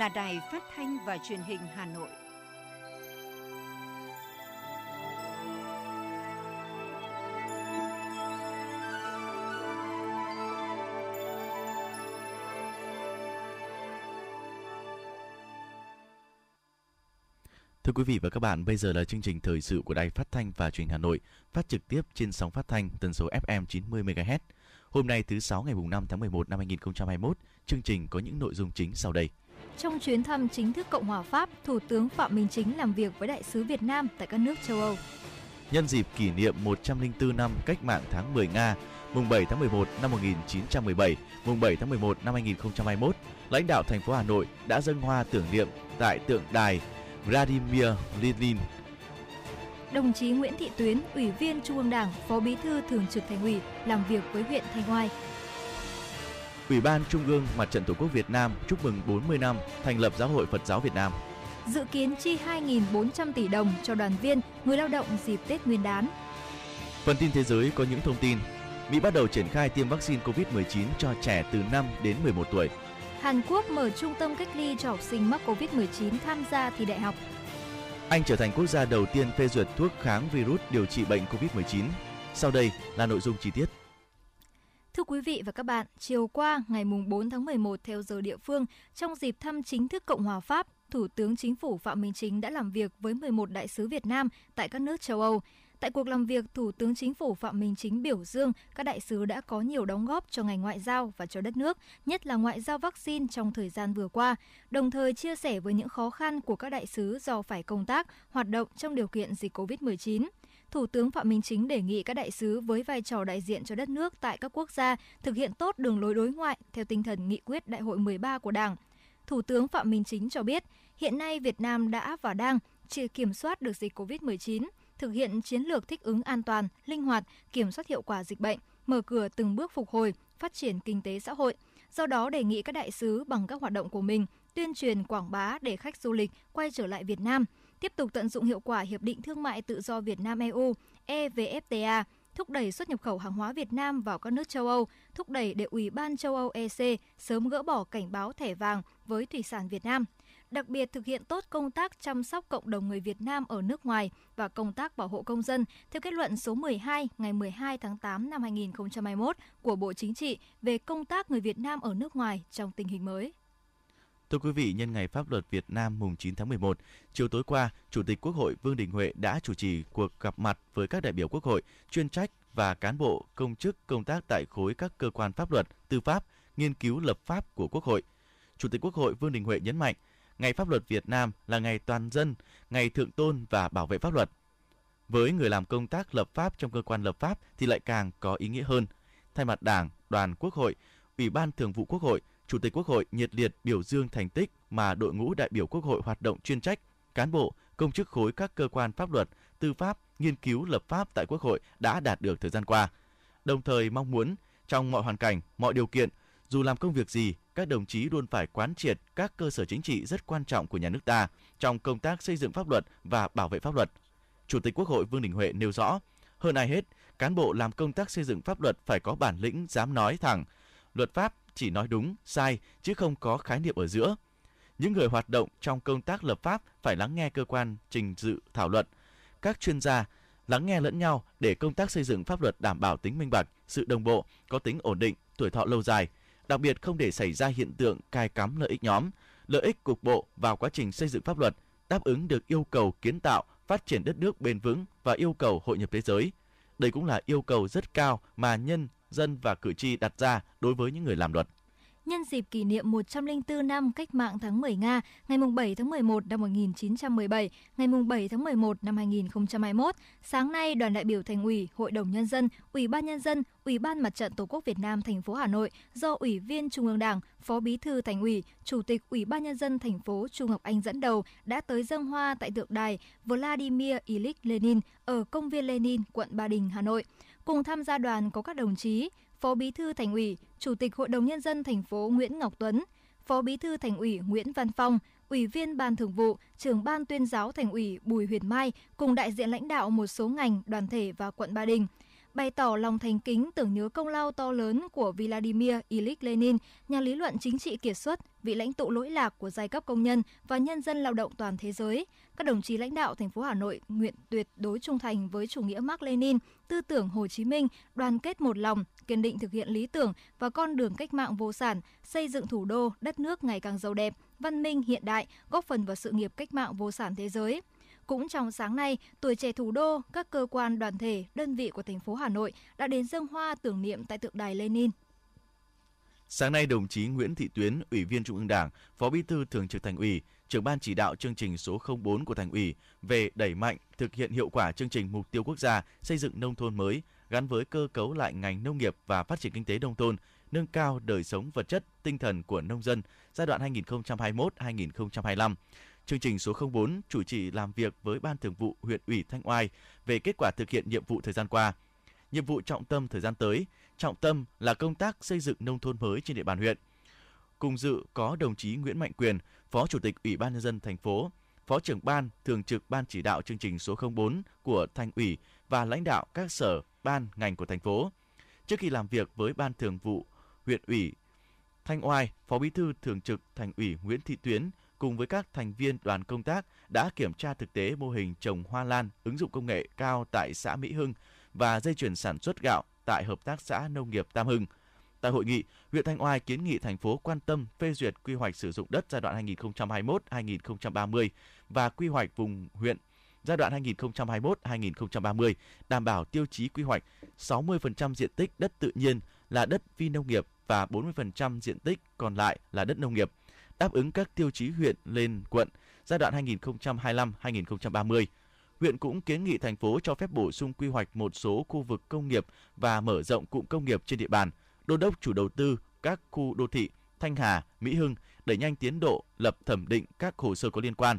là Đài Phát thanh và Truyền hình Hà Nội. Thưa quý vị và các bạn, bây giờ là chương trình thời sự của Đài Phát thanh và Truyền hình Hà Nội, phát trực tiếp trên sóng phát thanh tần số FM 90 MHz. Hôm nay thứ sáu ngày 5 tháng 11 năm 2021, chương trình có những nội dung chính sau đây. Trong chuyến thăm chính thức Cộng hòa Pháp, Thủ tướng Phạm Minh Chính làm việc với đại sứ Việt Nam tại các nước châu Âu. Nhân dịp kỷ niệm 104 năm cách mạng tháng 10 Nga, mùng 7 tháng 11 năm 1917, mùng 7 tháng 11 năm 2021, lãnh đạo thành phố Hà Nội đã dâng hoa tưởng niệm tại tượng đài Vladimir Lenin. Đồng chí Nguyễn Thị Tuyến, Ủy viên Trung ương Đảng, Phó Bí thư Thường trực Thành ủy làm việc với huyện Thanh Oai. Ủy ban Trung ương Mặt trận Tổ quốc Việt Nam chúc mừng 40 năm thành lập Giáo hội Phật giáo Việt Nam. Dự kiến chi 2.400 tỷ đồng cho đoàn viên, người lao động dịp Tết Nguyên đán. Phần tin thế giới có những thông tin. Mỹ bắt đầu triển khai tiêm vaccine COVID-19 cho trẻ từ 5 đến 11 tuổi. Hàn Quốc mở trung tâm cách ly cho học sinh mắc COVID-19 tham gia thi đại học. Anh trở thành quốc gia đầu tiên phê duyệt thuốc kháng virus điều trị bệnh COVID-19. Sau đây là nội dung chi tiết. Thưa quý vị và các bạn, chiều qua ngày 4 tháng 11 theo giờ địa phương, trong dịp thăm chính thức Cộng hòa Pháp, Thủ tướng Chính phủ Phạm Minh Chính đã làm việc với 11 đại sứ Việt Nam tại các nước châu Âu. Tại cuộc làm việc, Thủ tướng Chính phủ Phạm Minh Chính biểu dương các đại sứ đã có nhiều đóng góp cho ngành ngoại giao và cho đất nước, nhất là ngoại giao vaccine trong thời gian vừa qua, đồng thời chia sẻ với những khó khăn của các đại sứ do phải công tác, hoạt động trong điều kiện dịch COVID-19. Thủ tướng Phạm Minh Chính đề nghị các đại sứ với vai trò đại diện cho đất nước tại các quốc gia thực hiện tốt đường lối đối ngoại theo tinh thần nghị quyết Đại hội 13 của Đảng. Thủ tướng Phạm Minh Chính cho biết, hiện nay Việt Nam đã và đang chỉ kiểm soát được dịch COVID-19, thực hiện chiến lược thích ứng an toàn, linh hoạt, kiểm soát hiệu quả dịch bệnh, mở cửa từng bước phục hồi, phát triển kinh tế xã hội. Do đó đề nghị các đại sứ bằng các hoạt động của mình tuyên truyền quảng bá để khách du lịch quay trở lại Việt Nam, tiếp tục tận dụng hiệu quả hiệp định thương mại tự do Việt Nam EU EVFTA thúc đẩy xuất nhập khẩu hàng hóa Việt Nam vào các nước châu Âu, thúc đẩy để Ủy ban châu Âu EC sớm gỡ bỏ cảnh báo thẻ vàng với thủy sản Việt Nam đặc biệt thực hiện tốt công tác chăm sóc cộng đồng người Việt Nam ở nước ngoài và công tác bảo hộ công dân theo kết luận số 12 ngày 12 tháng 8 năm 2021 của Bộ Chính trị về công tác người Việt Nam ở nước ngoài trong tình hình mới. Thưa quý vị, nhân ngày Pháp luật Việt Nam mùng 9 tháng 11, chiều tối qua, Chủ tịch Quốc hội Vương Đình Huệ đã chủ trì cuộc gặp mặt với các đại biểu Quốc hội, chuyên trách và cán bộ công chức công tác tại khối các cơ quan pháp luật, tư pháp, nghiên cứu lập pháp của Quốc hội. Chủ tịch Quốc hội Vương Đình Huệ nhấn mạnh, Ngày Pháp luật Việt Nam là ngày toàn dân, ngày thượng tôn và bảo vệ pháp luật. Với người làm công tác lập pháp trong cơ quan lập pháp thì lại càng có ý nghĩa hơn. Thay mặt Đảng, Đoàn Quốc hội, Ủy ban Thường vụ Quốc hội, Chủ tịch Quốc hội nhiệt liệt biểu dương thành tích mà đội ngũ đại biểu Quốc hội hoạt động chuyên trách, cán bộ, công chức khối các cơ quan pháp luật, tư pháp, nghiên cứu lập pháp tại Quốc hội đã đạt được thời gian qua. Đồng thời mong muốn trong mọi hoàn cảnh, mọi điều kiện, dù làm công việc gì, các đồng chí luôn phải quán triệt các cơ sở chính trị rất quan trọng của nhà nước ta trong công tác xây dựng pháp luật và bảo vệ pháp luật. Chủ tịch Quốc hội Vương Đình Huệ nêu rõ, hơn ai hết, cán bộ làm công tác xây dựng pháp luật phải có bản lĩnh dám nói thẳng. Luật pháp chỉ nói đúng, sai, chứ không có khái niệm ở giữa. Những người hoạt động trong công tác lập pháp phải lắng nghe cơ quan trình dự thảo luận, các chuyên gia lắng nghe lẫn nhau để công tác xây dựng pháp luật đảm bảo tính minh bạch, sự đồng bộ, có tính ổn định, tuổi thọ lâu dài – đặc biệt không để xảy ra hiện tượng cai cắm lợi ích nhóm, lợi ích cục bộ vào quá trình xây dựng pháp luật, đáp ứng được yêu cầu kiến tạo, phát triển đất nước bền vững và yêu cầu hội nhập thế giới. Đây cũng là yêu cầu rất cao mà nhân dân và cử tri đặt ra đối với những người làm luật nhân dịp kỷ niệm 104 năm cách mạng tháng 10 Nga, ngày 7 tháng 11 năm 1917, ngày 7 tháng 11 năm 2021, sáng nay đoàn đại biểu Thành ủy, Hội đồng nhân dân, Ủy ban nhân dân, Ủy ban Mặt trận Tổ quốc Việt Nam thành phố Hà Nội do Ủy viên Trung ương Đảng, Phó Bí thư Thành ủy, Chủ tịch Ủy ban nhân dân thành phố Trung Ngọc Anh dẫn đầu đã tới dâng hoa tại tượng đài Vladimir Ilyich Lenin ở công viên Lenin, quận Ba Đình, Hà Nội. Cùng tham gia đoàn có các đồng chí Phó Bí thư Thành ủy, Chủ tịch Hội đồng nhân dân thành phố Nguyễn Ngọc Tuấn, Phó Bí thư Thành ủy Nguyễn Văn Phong, Ủy viên Ban Thường vụ, Trưởng ban Tuyên giáo Thành ủy Bùi Huyền Mai cùng đại diện lãnh đạo một số ngành, đoàn thể và quận Ba Đình bày tỏ lòng thành kính tưởng nhớ công lao to lớn của Vladimir Ilyich Lenin, nhà lý luận chính trị kiệt xuất, vị lãnh tụ lỗi lạc của giai cấp công nhân và nhân dân lao động toàn thế giới. Các đồng chí lãnh đạo thành phố Hà Nội nguyện tuyệt đối trung thành với chủ nghĩa Mark Lenin, tư tưởng Hồ Chí Minh, đoàn kết một lòng, kiên định thực hiện lý tưởng và con đường cách mạng vô sản, xây dựng thủ đô, đất nước ngày càng giàu đẹp, văn minh hiện đại, góp phần vào sự nghiệp cách mạng vô sản thế giới. Cũng trong sáng nay, tuổi trẻ thủ đô, các cơ quan đoàn thể, đơn vị của thành phố Hà Nội đã đến dâng hoa tưởng niệm tại tượng đài Lenin. Sáng nay, đồng chí Nguyễn Thị Tuyến, Ủy viên Trung ương Đảng, Phó Bí thư Thường trực Thành ủy, trưởng ban chỉ đạo chương trình số 04 của Thành ủy về đẩy mạnh thực hiện hiệu quả chương trình mục tiêu quốc gia xây dựng nông thôn mới gắn với cơ cấu lại ngành nông nghiệp và phát triển kinh tế nông thôn, nâng cao đời sống vật chất, tinh thần của nông dân giai đoạn 2021-2025 Chương trình số 04 chủ trì làm việc với Ban Thường vụ huyện ủy Thanh Oai về kết quả thực hiện nhiệm vụ thời gian qua. Nhiệm vụ trọng tâm thời gian tới, trọng tâm là công tác xây dựng nông thôn mới trên địa bàn huyện. Cùng dự có đồng chí Nguyễn Mạnh Quyền, Phó Chủ tịch Ủy ban nhân dân thành phố, Phó trưởng ban thường trực ban chỉ đạo chương trình số 04 của Thành ủy và lãnh đạo các sở, ban, ngành của thành phố. Trước khi làm việc với Ban Thường vụ huyện ủy Thanh Oai, Phó Bí thư Thường trực Thành ủy Nguyễn Thị Tuyến cùng với các thành viên đoàn công tác đã kiểm tra thực tế mô hình trồng hoa lan ứng dụng công nghệ cao tại xã Mỹ Hưng và dây chuyển sản xuất gạo tại Hợp tác xã Nông nghiệp Tam Hưng. Tại hội nghị, huyện Thanh Oai kiến nghị thành phố quan tâm phê duyệt quy hoạch sử dụng đất giai đoạn 2021-2030 và quy hoạch vùng huyện giai đoạn 2021-2030 đảm bảo tiêu chí quy hoạch 60% diện tích đất tự nhiên là đất phi nông nghiệp và 40% diện tích còn lại là đất nông nghiệp đáp ứng các tiêu chí huyện lên quận giai đoạn 2025-2030. Huyện cũng kiến nghị thành phố cho phép bổ sung quy hoạch một số khu vực công nghiệp và mở rộng cụm công nghiệp trên địa bàn, đôn đốc chủ đầu tư các khu đô thị Thanh Hà, Mỹ Hưng đẩy nhanh tiến độ lập thẩm định các hồ sơ có liên quan.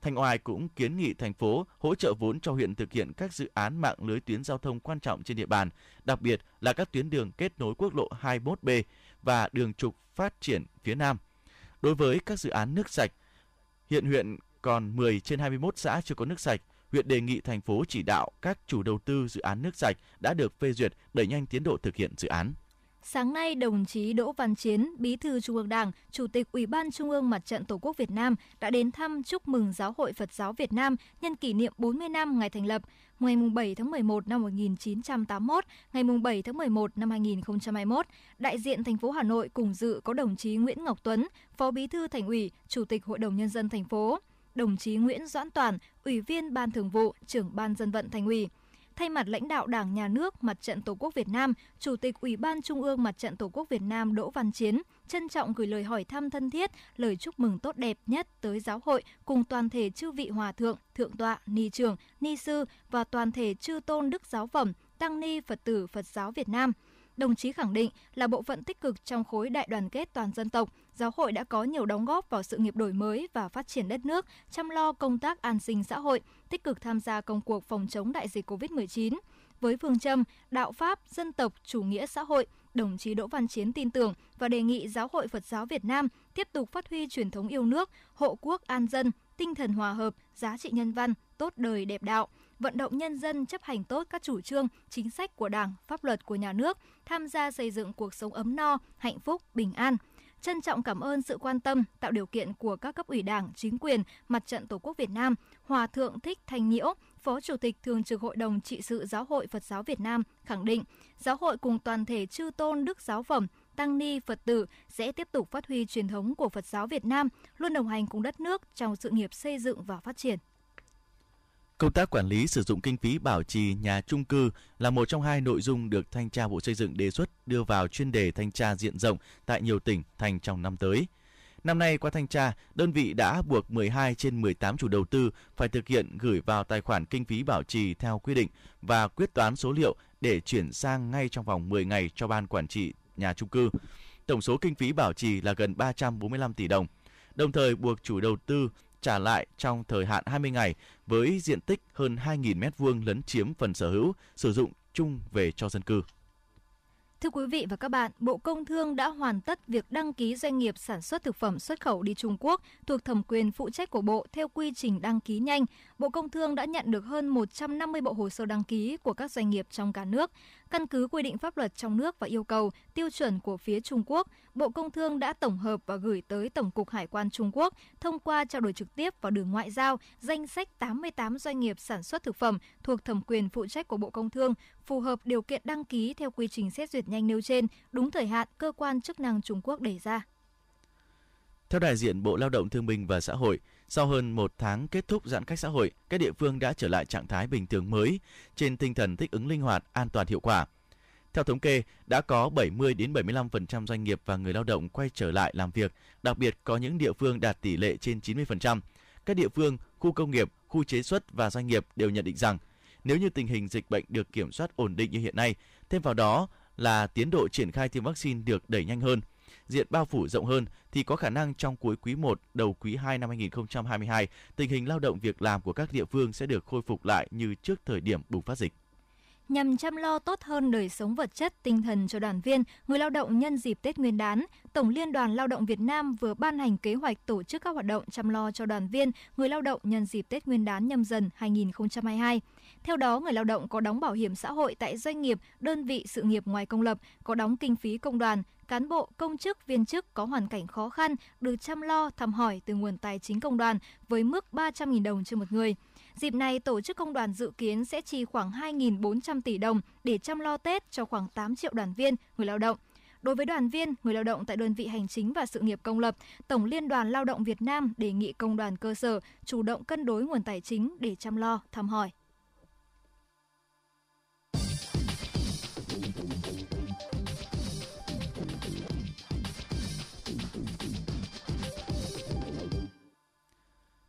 Thanh Oai cũng kiến nghị thành phố hỗ trợ vốn cho huyện thực hiện các dự án mạng lưới tuyến giao thông quan trọng trên địa bàn, đặc biệt là các tuyến đường kết nối quốc lộ 21B và đường trục phát triển phía Nam – Đối với các dự án nước sạch, hiện huyện còn 10 trên 21 xã chưa có nước sạch. Huyện đề nghị thành phố chỉ đạo các chủ đầu tư dự án nước sạch đã được phê duyệt đẩy nhanh tiến độ thực hiện dự án. Sáng nay, đồng chí Đỗ Văn Chiến, Bí thư Trung ương Đảng, Chủ tịch Ủy ban Trung ương Mặt trận Tổ quốc Việt Nam đã đến thăm chúc mừng Giáo hội Phật giáo Việt Nam nhân kỷ niệm 40 năm ngày thành lập, ngày 7 tháng 11 năm 1981, ngày 7 tháng 11 năm 2021. Đại diện thành phố Hà Nội cùng dự có đồng chí Nguyễn Ngọc Tuấn, Phó Bí thư Thành ủy, Chủ tịch Hội đồng Nhân dân thành phố, đồng chí Nguyễn Doãn Toàn, Ủy viên Ban Thường vụ, Trưởng Ban Dân vận Thành ủy, thay mặt lãnh đạo Đảng, Nhà nước, Mặt trận Tổ quốc Việt Nam, Chủ tịch Ủy ban Trung ương Mặt trận Tổ quốc Việt Nam Đỗ Văn Chiến trân trọng gửi lời hỏi thăm thân thiết, lời chúc mừng tốt đẹp nhất tới giáo hội cùng toàn thể chư vị hòa thượng, thượng tọa, ni trưởng, ni sư và toàn thể chư tôn đức giáo phẩm, tăng ni Phật tử Phật giáo Việt Nam – đồng chí khẳng định là bộ phận tích cực trong khối đại đoàn kết toàn dân tộc, giáo hội đã có nhiều đóng góp vào sự nghiệp đổi mới và phát triển đất nước, chăm lo công tác an sinh xã hội, tích cực tham gia công cuộc phòng chống đại dịch COVID-19. Với phương châm đạo pháp, dân tộc, chủ nghĩa xã hội, đồng chí Đỗ Văn Chiến tin tưởng và đề nghị Giáo hội Phật giáo Việt Nam tiếp tục phát huy truyền thống yêu nước, hộ quốc an dân, tinh thần hòa hợp, giá trị nhân văn, tốt đời đẹp đạo – vận động nhân dân chấp hành tốt các chủ trương, chính sách của Đảng, pháp luật của nhà nước, tham gia xây dựng cuộc sống ấm no, hạnh phúc, bình an. Trân trọng cảm ơn sự quan tâm, tạo điều kiện của các cấp ủy Đảng, chính quyền, Mặt trận Tổ quốc Việt Nam, Hòa thượng Thích Thanh Nhiễu, Phó Chủ tịch Thường trực Hội đồng trị sự Giáo hội Phật giáo Việt Nam khẳng định, giáo hội cùng toàn thể chư tôn đức giáo phẩm, tăng ni Phật tử sẽ tiếp tục phát huy truyền thống của Phật giáo Việt Nam, luôn đồng hành cùng đất nước trong sự nghiệp xây dựng và phát triển. Công tác quản lý sử dụng kinh phí bảo trì nhà trung cư là một trong hai nội dung được Thanh tra Bộ Xây dựng đề xuất đưa vào chuyên đề thanh tra diện rộng tại nhiều tỉnh thành trong năm tới. Năm nay qua thanh tra, đơn vị đã buộc 12 trên 18 chủ đầu tư phải thực hiện gửi vào tài khoản kinh phí bảo trì theo quy định và quyết toán số liệu để chuyển sang ngay trong vòng 10 ngày cho ban quản trị nhà trung cư. Tổng số kinh phí bảo trì là gần 345 tỷ đồng. Đồng thời buộc chủ đầu tư trả lại trong thời hạn 20 ngày với diện tích hơn 2.000 m2 lấn chiếm phần sở hữu sử dụng chung về cho dân cư. Thưa quý vị và các bạn, Bộ Công Thương đã hoàn tất việc đăng ký doanh nghiệp sản xuất thực phẩm xuất khẩu đi Trung Quốc thuộc thẩm quyền phụ trách của Bộ theo quy trình đăng ký nhanh. Bộ Công Thương đã nhận được hơn 150 bộ hồ sơ đăng ký của các doanh nghiệp trong cả nước. Căn cứ quy định pháp luật trong nước và yêu cầu, tiêu chuẩn của phía Trung Quốc, Bộ Công Thương đã tổng hợp và gửi tới Tổng cục Hải quan Trung Quốc thông qua trao đổi trực tiếp vào đường ngoại giao danh sách 88 doanh nghiệp sản xuất thực phẩm thuộc thẩm quyền phụ trách của Bộ Công Thương phù hợp điều kiện đăng ký theo quy trình xét duyệt nhanh nêu trên, đúng thời hạn cơ quan chức năng Trung Quốc đề ra. Theo đại diện Bộ Lao động Thương binh và Xã hội, sau hơn một tháng kết thúc giãn cách xã hội, các địa phương đã trở lại trạng thái bình thường mới trên tinh thần thích ứng linh hoạt, an toàn hiệu quả. Theo thống kê, đã có 70 đến 75% doanh nghiệp và người lao động quay trở lại làm việc, đặc biệt có những địa phương đạt tỷ lệ trên 90%. Các địa phương, khu công nghiệp, khu chế xuất và doanh nghiệp đều nhận định rằng nếu như tình hình dịch bệnh được kiểm soát ổn định như hiện nay, thêm vào đó là tiến độ triển khai tiêm vaccine được đẩy nhanh hơn, diện bao phủ rộng hơn thì có khả năng trong cuối quý 1 đầu quý 2 năm 2022, tình hình lao động việc làm của các địa phương sẽ được khôi phục lại như trước thời điểm bùng phát dịch nhằm chăm lo tốt hơn đời sống vật chất, tinh thần cho đoàn viên, người lao động nhân dịp Tết Nguyên đán, Tổng Liên đoàn Lao động Việt Nam vừa ban hành kế hoạch tổ chức các hoạt động chăm lo cho đoàn viên, người lao động nhân dịp Tết Nguyên đán nhâm dần 2022. Theo đó, người lao động có đóng bảo hiểm xã hội tại doanh nghiệp, đơn vị sự nghiệp ngoài công lập, có đóng kinh phí công đoàn, cán bộ, công chức, viên chức có hoàn cảnh khó khăn được chăm lo, thăm hỏi từ nguồn tài chính công đoàn với mức 300.000 đồng trên một người. Dịp này, tổ chức công đoàn dự kiến sẽ chi khoảng 2.400 tỷ đồng để chăm lo Tết cho khoảng 8 triệu đoàn viên, người lao động. Đối với đoàn viên, người lao động tại đơn vị hành chính và sự nghiệp công lập, Tổng Liên đoàn Lao động Việt Nam đề nghị công đoàn cơ sở chủ động cân đối nguồn tài chính để chăm lo, thăm hỏi.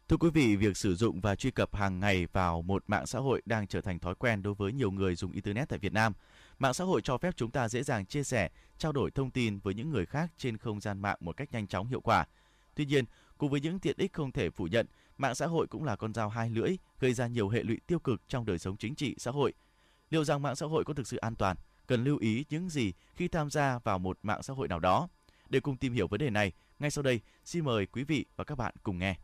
Thưa quý vị, việc sử dụng và truy cập hàng ngày vào một mạng xã hội đang trở thành thói quen đối với nhiều người dùng Internet tại Việt Nam. Mạng xã hội cho phép chúng ta dễ dàng chia sẻ, trao đổi thông tin với những người khác trên không gian mạng một cách nhanh chóng hiệu quả. Tuy nhiên, cùng với những tiện ích không thể phủ nhận, mạng xã hội cũng là con dao hai lưỡi, gây ra nhiều hệ lụy tiêu cực trong đời sống chính trị, xã hội. Liệu rằng mạng xã hội có thực sự an toàn? Cần lưu ý những gì khi tham gia vào một mạng xã hội nào đó? Để cùng tìm hiểu vấn đề này, ngay sau đây, xin mời quý vị và các bạn cùng nghe.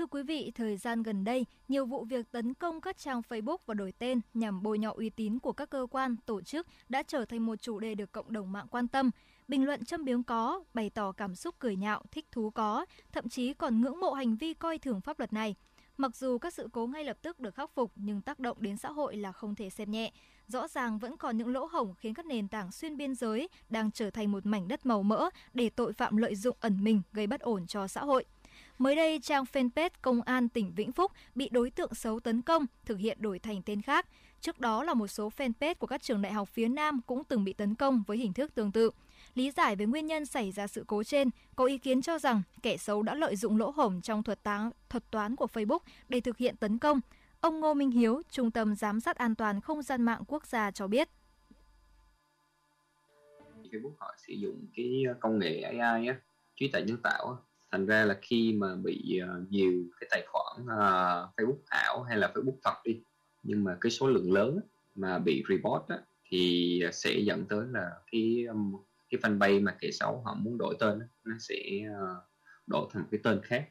Thưa quý vị, thời gian gần đây, nhiều vụ việc tấn công các trang Facebook và đổi tên nhằm bôi nhọ uy tín của các cơ quan, tổ chức đã trở thành một chủ đề được cộng đồng mạng quan tâm. Bình luận châm biếm có, bày tỏ cảm xúc cười nhạo, thích thú có, thậm chí còn ngưỡng mộ hành vi coi thường pháp luật này. Mặc dù các sự cố ngay lập tức được khắc phục nhưng tác động đến xã hội là không thể xem nhẹ. Rõ ràng vẫn còn những lỗ hổng khiến các nền tảng xuyên biên giới đang trở thành một mảnh đất màu mỡ để tội phạm lợi dụng ẩn mình gây bất ổn cho xã hội. Mới đây, trang fanpage Công an tỉnh Vĩnh Phúc bị đối tượng xấu tấn công, thực hiện đổi thành tên khác. Trước đó là một số fanpage của các trường đại học phía Nam cũng từng bị tấn công với hình thức tương tự. Lý giải về nguyên nhân xảy ra sự cố trên, có ý kiến cho rằng kẻ xấu đã lợi dụng lỗ hổng trong thuật toán, thuật toán của Facebook để thực hiện tấn công. Ông Ngô Minh Hiếu, Trung tâm Giám sát An toàn Không gian mạng quốc gia cho biết. Facebook họ sử dụng cái công nghệ AI á, trí tuệ nhân tạo thành ra là khi mà bị uh, nhiều cái tài khoản uh, Facebook ảo hay là Facebook thật đi nhưng mà cái số lượng lớn mà bị report á, thì sẽ dẫn tới là cái um, cái fanpage mà kẻ xấu họ muốn đổi tên nó sẽ uh, đổi thành cái tên khác.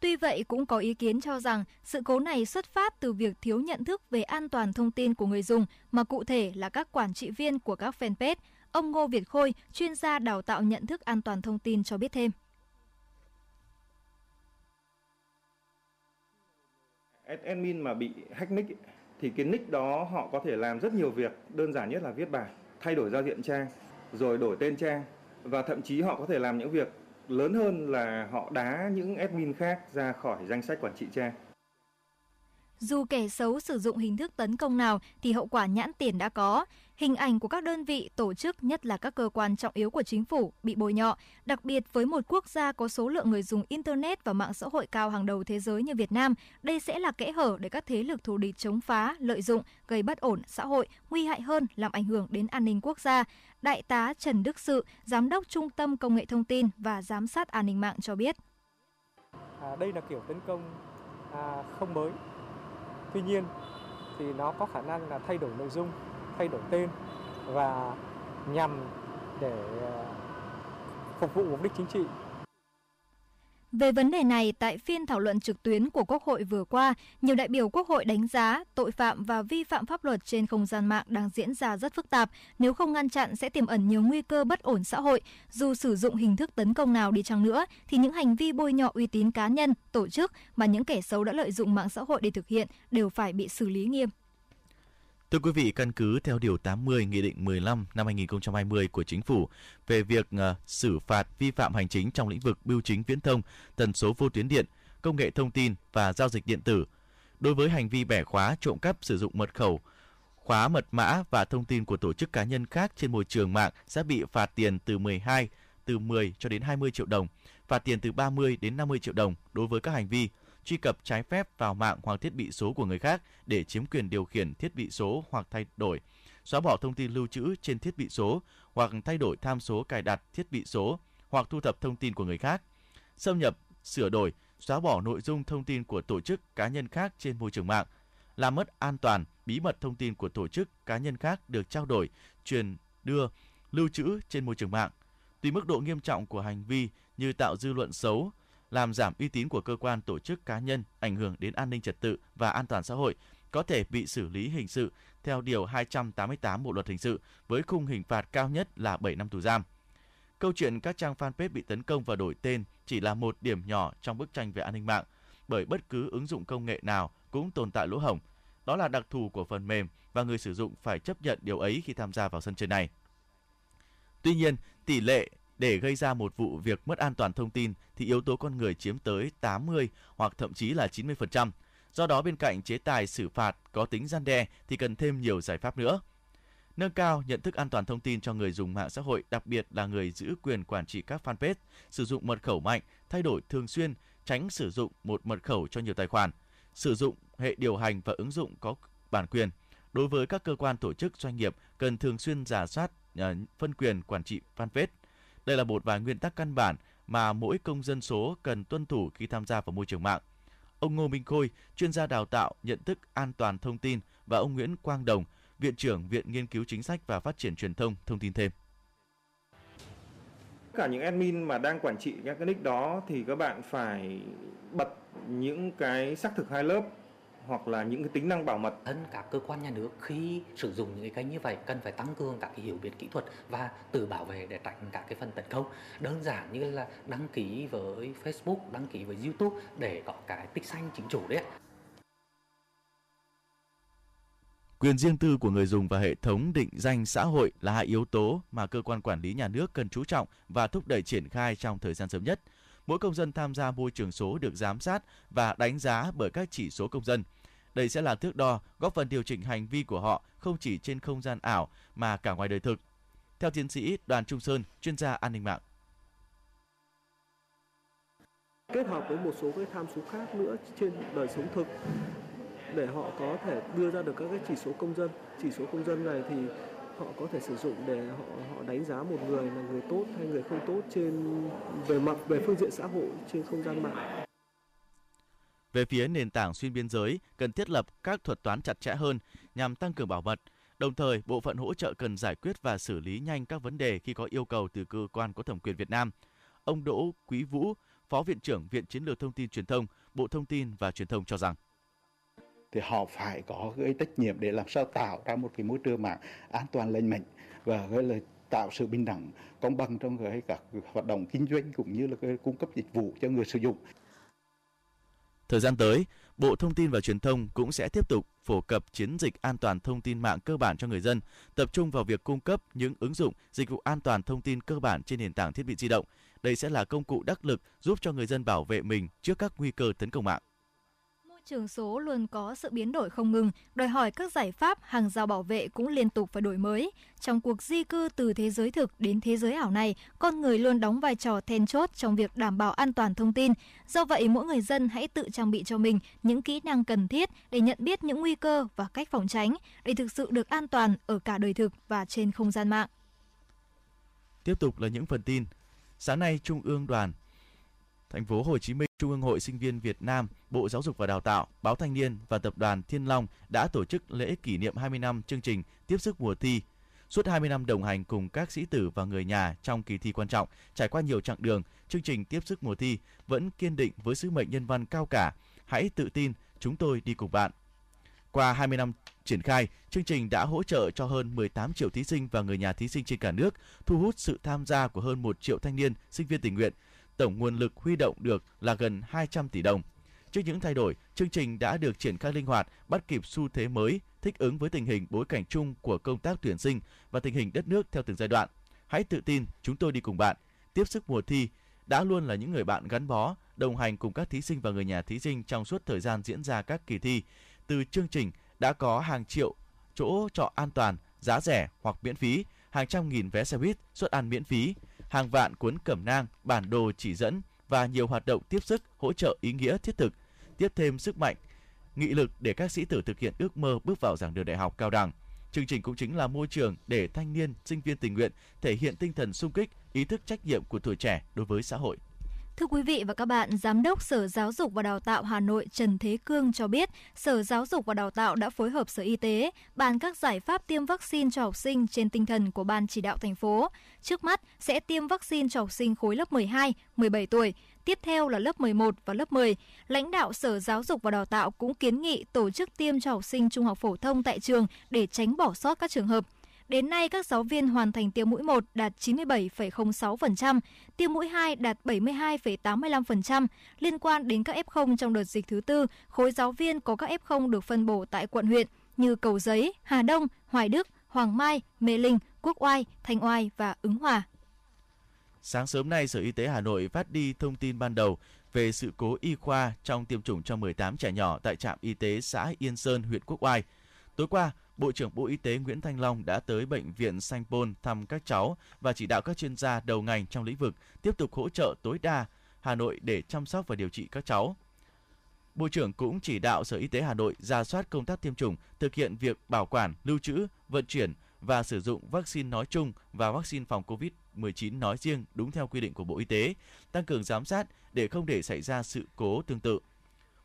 Tuy vậy, cũng có ý kiến cho rằng sự cố này xuất phát từ việc thiếu nhận thức về an toàn thông tin của người dùng, mà cụ thể là các quản trị viên của các fanpage. Ông Ngô Việt Khôi, chuyên gia đào tạo nhận thức an toàn thông tin cho biết thêm. Admin mà bị hack nick thì cái nick đó họ có thể làm rất nhiều việc, đơn giản nhất là viết bài, thay đổi giao diện trang, rồi đổi tên trang và thậm chí họ có thể làm những việc lớn hơn là họ đá những admin khác ra khỏi danh sách quản trị trang. Dù kẻ xấu sử dụng hình thức tấn công nào thì hậu quả nhãn tiền đã có. Hình ảnh của các đơn vị, tổ chức, nhất là các cơ quan trọng yếu của chính phủ bị bôi nhọ, đặc biệt với một quốc gia có số lượng người dùng Internet và mạng xã hội cao hàng đầu thế giới như Việt Nam, đây sẽ là kẽ hở để các thế lực thù địch chống phá, lợi dụng, gây bất ổn xã hội, nguy hại hơn làm ảnh hưởng đến an ninh quốc gia. Đại tá Trần Đức Sự, Giám đốc Trung tâm Công nghệ Thông tin và Giám sát An ninh mạng cho biết. À, đây là kiểu tấn công à, không mới. Tuy nhiên thì nó có khả năng là thay đổi nội dung thay đổi tên và nhằm để ờ, phục vụ mục đích chính trị về vấn đề này, tại phiên thảo luận trực tuyến của Quốc hội vừa qua, nhiều đại biểu Quốc hội đánh giá tội phạm và vi phạm pháp luật trên không gian mạng đang diễn ra rất phức tạp. Nếu không ngăn chặn sẽ tiềm ẩn nhiều nguy cơ bất ổn xã hội. Dù sử dụng hình thức tấn công nào đi chăng nữa, thì những hành vi bôi nhọ uy tín cá nhân, tổ chức mà những kẻ xấu đã lợi dụng mạng xã hội để thực hiện đều phải bị xử lý nghiêm. Thưa quý vị, căn cứ theo Điều 80 Nghị định 15 năm 2020 của Chính phủ về việc uh, xử phạt vi phạm hành chính trong lĩnh vực bưu chính viễn thông, tần số vô tuyến điện, công nghệ thông tin và giao dịch điện tử, đối với hành vi bẻ khóa, trộm cắp sử dụng mật khẩu, khóa mật mã và thông tin của tổ chức cá nhân khác trên môi trường mạng sẽ bị phạt tiền từ 12 từ 10 cho đến 20 triệu đồng, phạt tiền từ 30 đến 50 triệu đồng đối với các hành vi truy cập trái phép vào mạng hoặc thiết bị số của người khác để chiếm quyền điều khiển thiết bị số hoặc thay đổi, xóa bỏ thông tin lưu trữ trên thiết bị số hoặc thay đổi tham số cài đặt thiết bị số hoặc thu thập thông tin của người khác, xâm nhập, sửa đổi, xóa bỏ nội dung thông tin của tổ chức cá nhân khác trên môi trường mạng, làm mất an toàn, bí mật thông tin của tổ chức cá nhân khác được trao đổi, truyền đưa, lưu trữ trên môi trường mạng. Tùy mức độ nghiêm trọng của hành vi như tạo dư luận xấu, làm giảm uy tín của cơ quan tổ chức cá nhân, ảnh hưởng đến an ninh trật tự và an toàn xã hội, có thể bị xử lý hình sự theo Điều 288 Bộ Luật Hình sự với khung hình phạt cao nhất là 7 năm tù giam. Câu chuyện các trang fanpage bị tấn công và đổi tên chỉ là một điểm nhỏ trong bức tranh về an ninh mạng, bởi bất cứ ứng dụng công nghệ nào cũng tồn tại lỗ hổng. Đó là đặc thù của phần mềm và người sử dụng phải chấp nhận điều ấy khi tham gia vào sân chơi này. Tuy nhiên, tỷ lệ để gây ra một vụ việc mất an toàn thông tin thì yếu tố con người chiếm tới 80 hoặc thậm chí là 90%. Do đó bên cạnh chế tài xử phạt có tính gian đe thì cần thêm nhiều giải pháp nữa. Nâng cao nhận thức an toàn thông tin cho người dùng mạng xã hội, đặc biệt là người giữ quyền quản trị các fanpage, sử dụng mật khẩu mạnh, thay đổi thường xuyên, tránh sử dụng một mật khẩu cho nhiều tài khoản, sử dụng hệ điều hành và ứng dụng có bản quyền. Đối với các cơ quan tổ chức doanh nghiệp cần thường xuyên giả soát à, phân quyền quản trị fanpage, đây là một vài nguyên tắc căn bản mà mỗi công dân số cần tuân thủ khi tham gia vào môi trường mạng. Ông Ngô Minh Khôi, chuyên gia đào tạo nhận thức an toàn thông tin và ông Nguyễn Quang Đồng, Viện trưởng Viện Nghiên cứu Chính sách và Phát triển Truyền thông thông tin thêm. Cả những admin mà đang quản trị các cái nick đó thì các bạn phải bật những cái xác thực hai lớp hoặc là những cái tính năng bảo mật. Thân các cơ quan nhà nước khi sử dụng những cái kênh như vậy cần phải tăng cường các cái hiểu biết kỹ thuật và tự bảo vệ để tránh các cái phần tấn công. Đơn giản như là đăng ký với Facebook, đăng ký với YouTube để có cái tích xanh chính chủ đấy. Quyền riêng tư của người dùng và hệ thống định danh xã hội là hai yếu tố mà cơ quan quản lý nhà nước cần chú trọng và thúc đẩy triển khai trong thời gian sớm nhất. Mỗi công dân tham gia môi trường số được giám sát và đánh giá bởi các chỉ số công dân – đây sẽ là thước đo góp phần điều chỉnh hành vi của họ không chỉ trên không gian ảo mà cả ngoài đời thực. Theo tiến sĩ Đoàn Trung Sơn, chuyên gia an ninh mạng. Kết hợp với một số cái tham số khác nữa trên đời sống thực để họ có thể đưa ra được các cái chỉ số công dân. Chỉ số công dân này thì họ có thể sử dụng để họ họ đánh giá một người là người tốt hay người không tốt trên về mặt về phương diện xã hội trên không gian mạng. Về phía nền tảng xuyên biên giới, cần thiết lập các thuật toán chặt chẽ hơn nhằm tăng cường bảo mật. Đồng thời, bộ phận hỗ trợ cần giải quyết và xử lý nhanh các vấn đề khi có yêu cầu từ cơ quan có thẩm quyền Việt Nam. Ông Đỗ Quý Vũ, Phó Viện trưởng Viện Chiến lược Thông tin Truyền thông, Bộ Thông tin và Truyền thông cho rằng thì họ phải có cái trách nhiệm để làm sao tạo ra một cái môi trường mạng an toàn lành mạnh và gọi là tạo sự bình đẳng công bằng trong cái các hoạt động kinh doanh cũng như là cái cung cấp dịch vụ cho người sử dụng. Thời gian tới, Bộ Thông tin và Truyền thông cũng sẽ tiếp tục phổ cập chiến dịch an toàn thông tin mạng cơ bản cho người dân, tập trung vào việc cung cấp những ứng dụng, dịch vụ an toàn thông tin cơ bản trên nền tảng thiết bị di động. Đây sẽ là công cụ đắc lực giúp cho người dân bảo vệ mình trước các nguy cơ tấn công mạng trường số luôn có sự biến đổi không ngừng, đòi hỏi các giải pháp hàng rào bảo vệ cũng liên tục phải đổi mới. Trong cuộc di cư từ thế giới thực đến thế giới ảo này, con người luôn đóng vai trò then chốt trong việc đảm bảo an toàn thông tin. Do vậy, mỗi người dân hãy tự trang bị cho mình những kỹ năng cần thiết để nhận biết những nguy cơ và cách phòng tránh để thực sự được an toàn ở cả đời thực và trên không gian mạng. Tiếp tục là những phần tin. Sáng nay, Trung ương Đoàn Thành phố Hồ Chí Minh, Trung ương Hội Sinh viên Việt Nam, Bộ Giáo dục và Đào tạo, Báo Thanh niên và Tập đoàn Thiên Long đã tổ chức lễ kỷ niệm 20 năm chương trình Tiếp sức mùa thi. Suốt 20 năm đồng hành cùng các sĩ tử và người nhà trong kỳ thi quan trọng, trải qua nhiều chặng đường, chương trình tiếp sức mùa thi vẫn kiên định với sứ mệnh nhân văn cao cả. Hãy tự tin, chúng tôi đi cùng bạn. Qua 20 năm triển khai, chương trình đã hỗ trợ cho hơn 18 triệu thí sinh và người nhà thí sinh trên cả nước, thu hút sự tham gia của hơn 1 triệu thanh niên, sinh viên tình nguyện. Tổng nguồn lực huy động được là gần 200 tỷ đồng. Trước những thay đổi, chương trình đã được triển khai linh hoạt, bắt kịp xu thế mới, thích ứng với tình hình bối cảnh chung của công tác tuyển sinh và tình hình đất nước theo từng giai đoạn. Hãy tự tin, chúng tôi đi cùng bạn. Tiếp sức mùa thi đã luôn là những người bạn gắn bó, đồng hành cùng các thí sinh và người nhà thí sinh trong suốt thời gian diễn ra các kỳ thi. Từ chương trình đã có hàng triệu chỗ trọ an toàn, giá rẻ hoặc miễn phí, hàng trăm nghìn vé xe buýt, suất ăn miễn phí, hàng vạn cuốn cẩm nang, bản đồ chỉ dẫn và nhiều hoạt động tiếp sức hỗ trợ ý nghĩa thiết thực, tiếp thêm sức mạnh, nghị lực để các sĩ tử thực hiện ước mơ bước vào giảng đường đại học cao đẳng. Chương trình cũng chính là môi trường để thanh niên, sinh viên tình nguyện thể hiện tinh thần sung kích, ý thức trách nhiệm của tuổi trẻ đối với xã hội. Thưa quý vị và các bạn, Giám đốc Sở Giáo dục và Đào tạo Hà Nội Trần Thế Cương cho biết, Sở Giáo dục và Đào tạo đã phối hợp Sở Y tế bàn các giải pháp tiêm vaccine cho học sinh trên tinh thần của Ban chỉ đạo thành phố. Trước mắt sẽ tiêm vaccine cho học sinh khối lớp 12, 17 tuổi, tiếp theo là lớp 11 và lớp 10. Lãnh đạo Sở Giáo dục và Đào tạo cũng kiến nghị tổ chức tiêm cho học sinh trung học phổ thông tại trường để tránh bỏ sót các trường hợp. Đến nay, các giáo viên hoàn thành tiêm mũi 1 đạt 97,06%, tiêm mũi 2 đạt 72,85%. Liên quan đến các F0 trong đợt dịch thứ tư, khối giáo viên có các F0 được phân bổ tại quận huyện như Cầu Giấy, Hà Đông, Hoài Đức, Hoàng Mai, Mê Linh, Quốc Oai, Thanh Oai và Ứng Hòa. Sáng sớm nay, Sở Y tế Hà Nội phát đi thông tin ban đầu về sự cố y khoa trong tiêm chủng cho 18 trẻ nhỏ tại trạm y tế xã Yên Sơn, huyện Quốc Oai. Tối qua, Bộ trưởng Bộ Y tế Nguyễn Thanh Long đã tới bệnh viện Sanh Pôn thăm các cháu và chỉ đạo các chuyên gia đầu ngành trong lĩnh vực tiếp tục hỗ trợ tối đa Hà Nội để chăm sóc và điều trị các cháu. Bộ trưởng cũng chỉ đạo Sở Y tế Hà Nội ra soát công tác tiêm chủng, thực hiện việc bảo quản, lưu trữ, vận chuyển và sử dụng vaccine nói chung và vaccine phòng COVID-19 nói riêng đúng theo quy định của Bộ Y tế, tăng cường giám sát để không để xảy ra sự cố tương tự.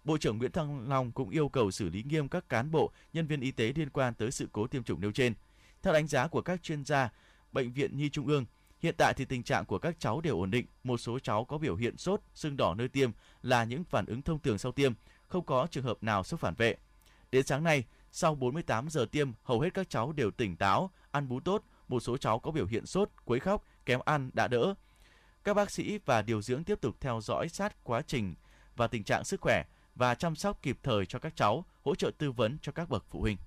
Bộ trưởng Nguyễn Thăng Long cũng yêu cầu xử lý nghiêm các cán bộ, nhân viên y tế liên quan tới sự cố tiêm chủng nêu trên. Theo đánh giá của các chuyên gia, Bệnh viện Nhi Trung ương, hiện tại thì tình trạng của các cháu đều ổn định, một số cháu có biểu hiện sốt, sưng đỏ nơi tiêm là những phản ứng thông thường sau tiêm, không có trường hợp nào sốc phản vệ. Đến sáng nay, sau 48 giờ tiêm, hầu hết các cháu đều tỉnh táo, ăn bú tốt, một số cháu có biểu hiện sốt, quấy khóc, kém ăn đã đỡ. Các bác sĩ và điều dưỡng tiếp tục theo dõi sát quá trình và tình trạng sức khỏe và chăm sóc kịp thời cho các cháu, hỗ trợ tư vấn cho các bậc phụ huynh.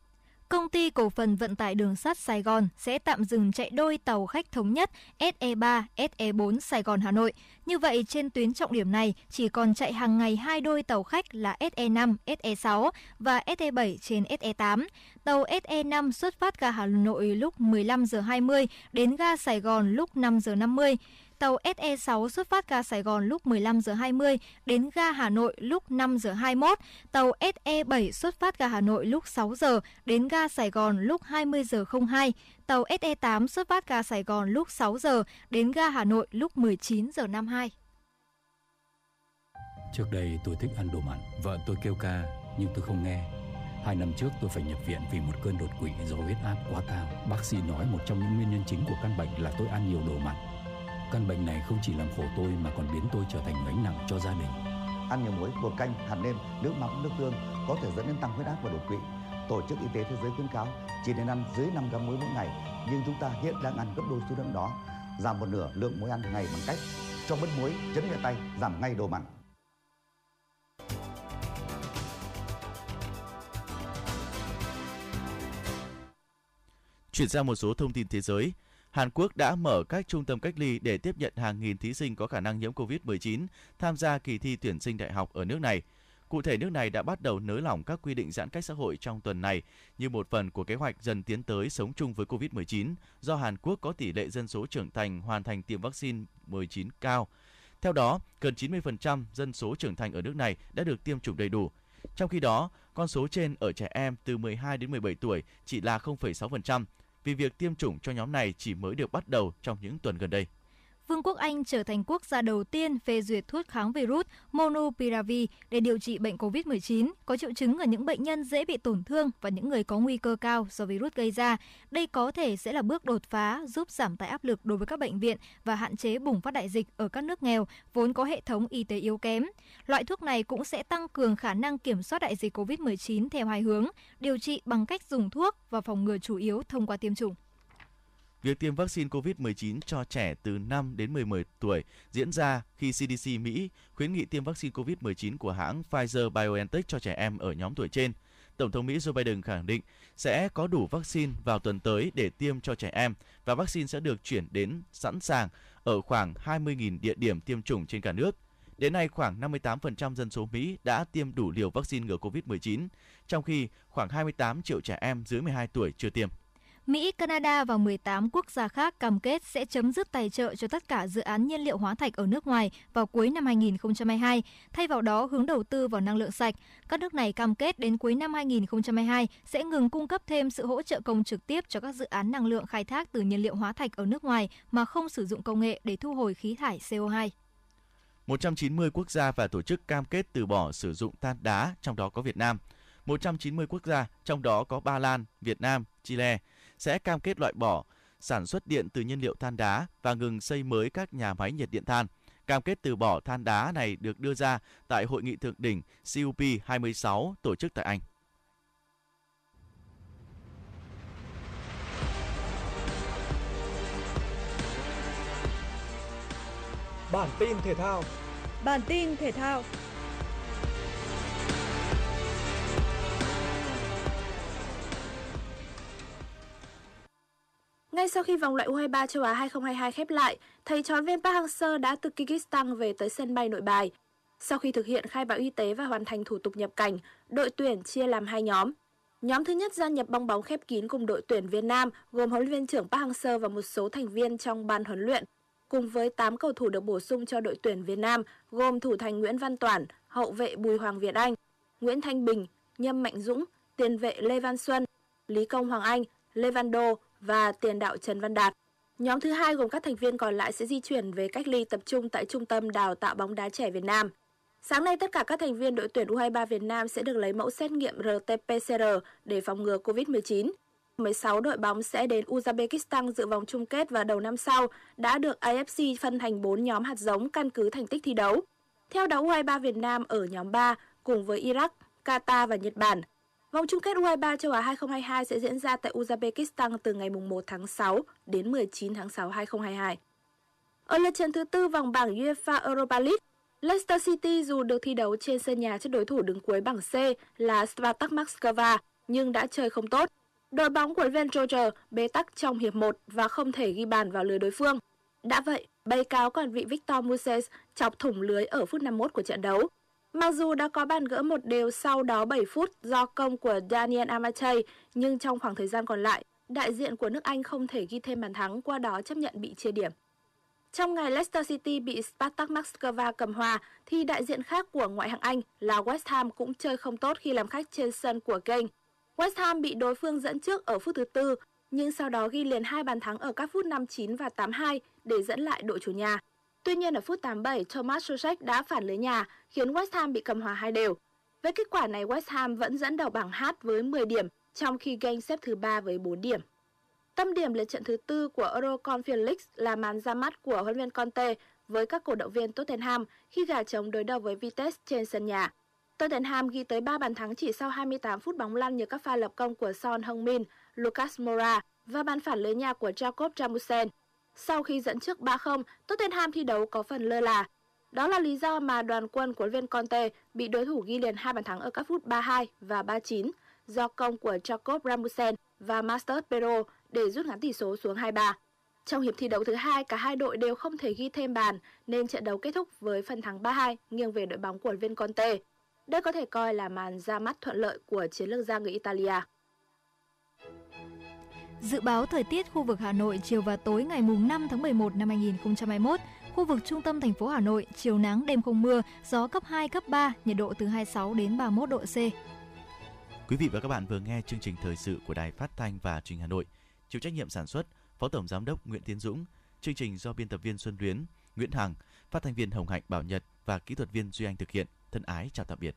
Công ty cổ phần vận tải đường sắt Sài Gòn sẽ tạm dừng chạy đôi tàu khách thống nhất SE3, SE4 Sài Gòn Hà Nội. Như vậy, trên tuyến trọng điểm này chỉ còn chạy hàng ngày hai đôi tàu khách là SE5, SE6 và SE7 trên SE8. Tàu SE5 xuất phát ga Hà Nội lúc 15 giờ 20 đến ga Sài Gòn lúc 5 giờ 50 tàu SE6 xuất phát ga Sài Gòn lúc 15 giờ 20 đến ga Hà Nội lúc 5 giờ 21, tàu SE7 xuất phát ga Hà Nội lúc 6 giờ đến ga Sài Gòn lúc 20 giờ 02, tàu SE8 xuất phát ga Sài Gòn lúc 6 giờ đến ga Hà Nội lúc 19 giờ 52. Trước đây tôi thích ăn đồ mặn, vợ tôi kêu ca nhưng tôi không nghe. Hai năm trước tôi phải nhập viện vì một cơn đột quỵ do huyết áp quá cao. Bác sĩ nói một trong những nguyên nhân chính của căn bệnh là tôi ăn nhiều đồ mặn. Căn bệnh này không chỉ làm khổ tôi mà còn biến tôi trở thành gánh nặng cho gia đình. Ăn nhiều muối, bột canh, hạt nêm, nước mắm, nước tương có thể dẫn đến tăng huyết áp và đột quỵ. Tổ chức Y tế Thế giới khuyến cáo chỉ nên ăn dưới 5 gram muối mỗi ngày, nhưng chúng ta hiện đang ăn gấp đôi số lượng đó. Giảm một nửa lượng muối ăn ngày bằng cách cho bớt muối, chấn nhẹ tay, giảm ngay đồ mặn. Chuyển sang một số thông tin thế giới. Hàn Quốc đã mở các trung tâm cách ly để tiếp nhận hàng nghìn thí sinh có khả năng nhiễm COVID-19 tham gia kỳ thi tuyển sinh đại học ở nước này. Cụ thể, nước này đã bắt đầu nới lỏng các quy định giãn cách xã hội trong tuần này như một phần của kế hoạch dần tiến tới sống chung với COVID-19 do Hàn Quốc có tỷ lệ dân số trưởng thành hoàn thành tiêm vaccine 19 cao. Theo đó, gần 90% dân số trưởng thành ở nước này đã được tiêm chủng đầy đủ. Trong khi đó, con số trên ở trẻ em từ 12 đến 17 tuổi chỉ là 0,6%, vì việc tiêm chủng cho nhóm này chỉ mới được bắt đầu trong những tuần gần đây. Vương quốc Anh trở thành quốc gia đầu tiên phê duyệt thuốc kháng virus Monopiravir để điều trị bệnh COVID-19 có triệu chứng ở những bệnh nhân dễ bị tổn thương và những người có nguy cơ cao do virus gây ra. Đây có thể sẽ là bước đột phá giúp giảm tải áp lực đối với các bệnh viện và hạn chế bùng phát đại dịch ở các nước nghèo vốn có hệ thống y tế yếu kém. Loại thuốc này cũng sẽ tăng cường khả năng kiểm soát đại dịch COVID-19 theo hai hướng, điều trị bằng cách dùng thuốc và phòng ngừa chủ yếu thông qua tiêm chủng. Việc tiêm vaccine COVID-19 cho trẻ từ 5 đến 11 tuổi diễn ra khi CDC Mỹ khuyến nghị tiêm vaccine COVID-19 của hãng Pfizer-BioNTech cho trẻ em ở nhóm tuổi trên. Tổng thống Mỹ Joe Biden khẳng định sẽ có đủ vaccine vào tuần tới để tiêm cho trẻ em và vaccine sẽ được chuyển đến sẵn sàng ở khoảng 20.000 địa điểm tiêm chủng trên cả nước. Đến nay, khoảng 58% dân số Mỹ đã tiêm đủ liều vaccine ngừa COVID-19, trong khi khoảng 28 triệu trẻ em dưới 12 tuổi chưa tiêm. Mỹ, Canada và 18 quốc gia khác cam kết sẽ chấm dứt tài trợ cho tất cả dự án nhiên liệu hóa thạch ở nước ngoài vào cuối năm 2022, thay vào đó hướng đầu tư vào năng lượng sạch. Các nước này cam kết đến cuối năm 2022 sẽ ngừng cung cấp thêm sự hỗ trợ công trực tiếp cho các dự án năng lượng khai thác từ nhiên liệu hóa thạch ở nước ngoài mà không sử dụng công nghệ để thu hồi khí thải CO2. 190 quốc gia và tổ chức cam kết từ bỏ sử dụng than đá, trong đó có Việt Nam. 190 quốc gia, trong đó có Ba Lan, Việt Nam, Chile, sẽ cam kết loại bỏ sản xuất điện từ nhiên liệu than đá và ngừng xây mới các nhà máy nhiệt điện than. Cam kết từ bỏ than đá này được đưa ra tại hội nghị thượng đỉnh COP26 tổ chức tại Anh. Bản tin thể thao Bản tin thể thao Ngay sau khi vòng loại U23 châu Á 2022 khép lại, thầy trò viên Park Hang-seo đã từ Kyrgyzstan về tới sân bay nội bài. Sau khi thực hiện khai báo y tế và hoàn thành thủ tục nhập cảnh, đội tuyển chia làm hai nhóm. Nhóm thứ nhất gia nhập bong bóng khép kín cùng đội tuyển Việt Nam, gồm huấn luyện viên trưởng Park Hang-seo và một số thành viên trong ban huấn luyện, cùng với 8 cầu thủ được bổ sung cho đội tuyển Việt Nam, gồm thủ thành Nguyễn Văn Toản, hậu vệ Bùi Hoàng Việt Anh, Nguyễn Thanh Bình, Nhâm Mạnh Dũng, tiền vệ Lê Văn Xuân, Lý Công Hoàng Anh, Lê Văn Đô, và tiền đạo Trần Văn Đạt. Nhóm thứ hai gồm các thành viên còn lại sẽ di chuyển về cách ly tập trung tại Trung tâm Đào tạo bóng đá trẻ Việt Nam. Sáng nay, tất cả các thành viên đội tuyển U23 Việt Nam sẽ được lấy mẫu xét nghiệm RT-PCR để phòng ngừa COVID-19. 16 đội bóng sẽ đến Uzbekistan dự vòng chung kết vào đầu năm sau, đã được AFC phân thành 4 nhóm hạt giống căn cứ thành tích thi đấu. Theo đó, U23 Việt Nam ở nhóm 3 cùng với Iraq, Qatar và Nhật Bản – Vòng chung kết U23 châu Á 2022 sẽ diễn ra tại Uzbekistan từ ngày 1 tháng 6 đến 19 tháng 6 2022. Ở lượt trận thứ tư vòng bảng UEFA Europa League, Leicester City dù được thi đấu trên sân nhà trước đối thủ đứng cuối bảng C là Spartak Moscow nhưng đã chơi không tốt. Đội bóng của Van Roger bế tắc trong hiệp 1 và không thể ghi bàn vào lưới đối phương. Đã vậy, bay cáo còn vị Victor Moses chọc thủng lưới ở phút 51 của trận đấu. Mặc dù đã có bàn gỡ một đều sau đó 7 phút do công của Daniel Amatei, nhưng trong khoảng thời gian còn lại, đại diện của nước Anh không thể ghi thêm bàn thắng, qua đó chấp nhận bị chia điểm. Trong ngày Leicester City bị Spartak Moscow cầm hòa, thì đại diện khác của ngoại hạng Anh là West Ham cũng chơi không tốt khi làm khách trên sân của kênh. West Ham bị đối phương dẫn trước ở phút thứ tư, nhưng sau đó ghi liền hai bàn thắng ở các phút 59 và 82 để dẫn lại đội chủ nhà. Tuy nhiên ở phút 87, Thomas Susek đã phản lưới nhà, khiến West Ham bị cầm hòa hai đều. Với kết quả này, West Ham vẫn dẫn đầu bảng H với 10 điểm, trong khi Genk xếp thứ 3 với 4 điểm. Tâm điểm lượt trận thứ tư của Euro Conference League là màn ra mắt của huấn luyện Conte với các cổ động viên Tottenham khi gà trống đối đầu với Vitesse trên sân nhà. Tottenham ghi tới 3 bàn thắng chỉ sau 28 phút bóng lăn nhờ các pha lập công của Son Heung-min, Lucas Moura và bàn phản lưới nhà của Jacob Jamusen. Sau khi dẫn trước 3-0, Tottenham thi đấu có phần lơ là. Đó là lý do mà đoàn quân của viên Conte bị đối thủ ghi liền hai bàn thắng ở các phút 32 và 39 do công của Jacob Ramusen và Master Pero để rút ngắn tỷ số xuống 2-3. Trong hiệp thi đấu thứ hai, cả hai đội đều không thể ghi thêm bàn nên trận đấu kết thúc với phần thắng 3-2 nghiêng về đội bóng của viên Conte. Đây có thể coi là màn ra mắt thuận lợi của chiến lược gia người Italia. Dự báo thời tiết khu vực Hà Nội chiều và tối ngày mùng 5 tháng 11 năm 2021, khu vực trung tâm thành phố Hà Nội chiều nắng đêm không mưa, gió cấp 2 cấp 3, nhiệt độ từ 26 đến 31 độ C. Quý vị và các bạn vừa nghe chương trình thời sự của Đài Phát thanh và Truyền hình Hà Nội. Chịu trách nhiệm sản xuất Phó Tổng giám đốc Nguyễn Tiến Dũng, Chương trình do biên tập viên Xuân Luyến, Nguyễn Hằng, phát thanh viên Hồng Hạnh Bảo Nhật và kỹ thuật viên Duy Anh thực hiện. Thân ái chào tạm biệt.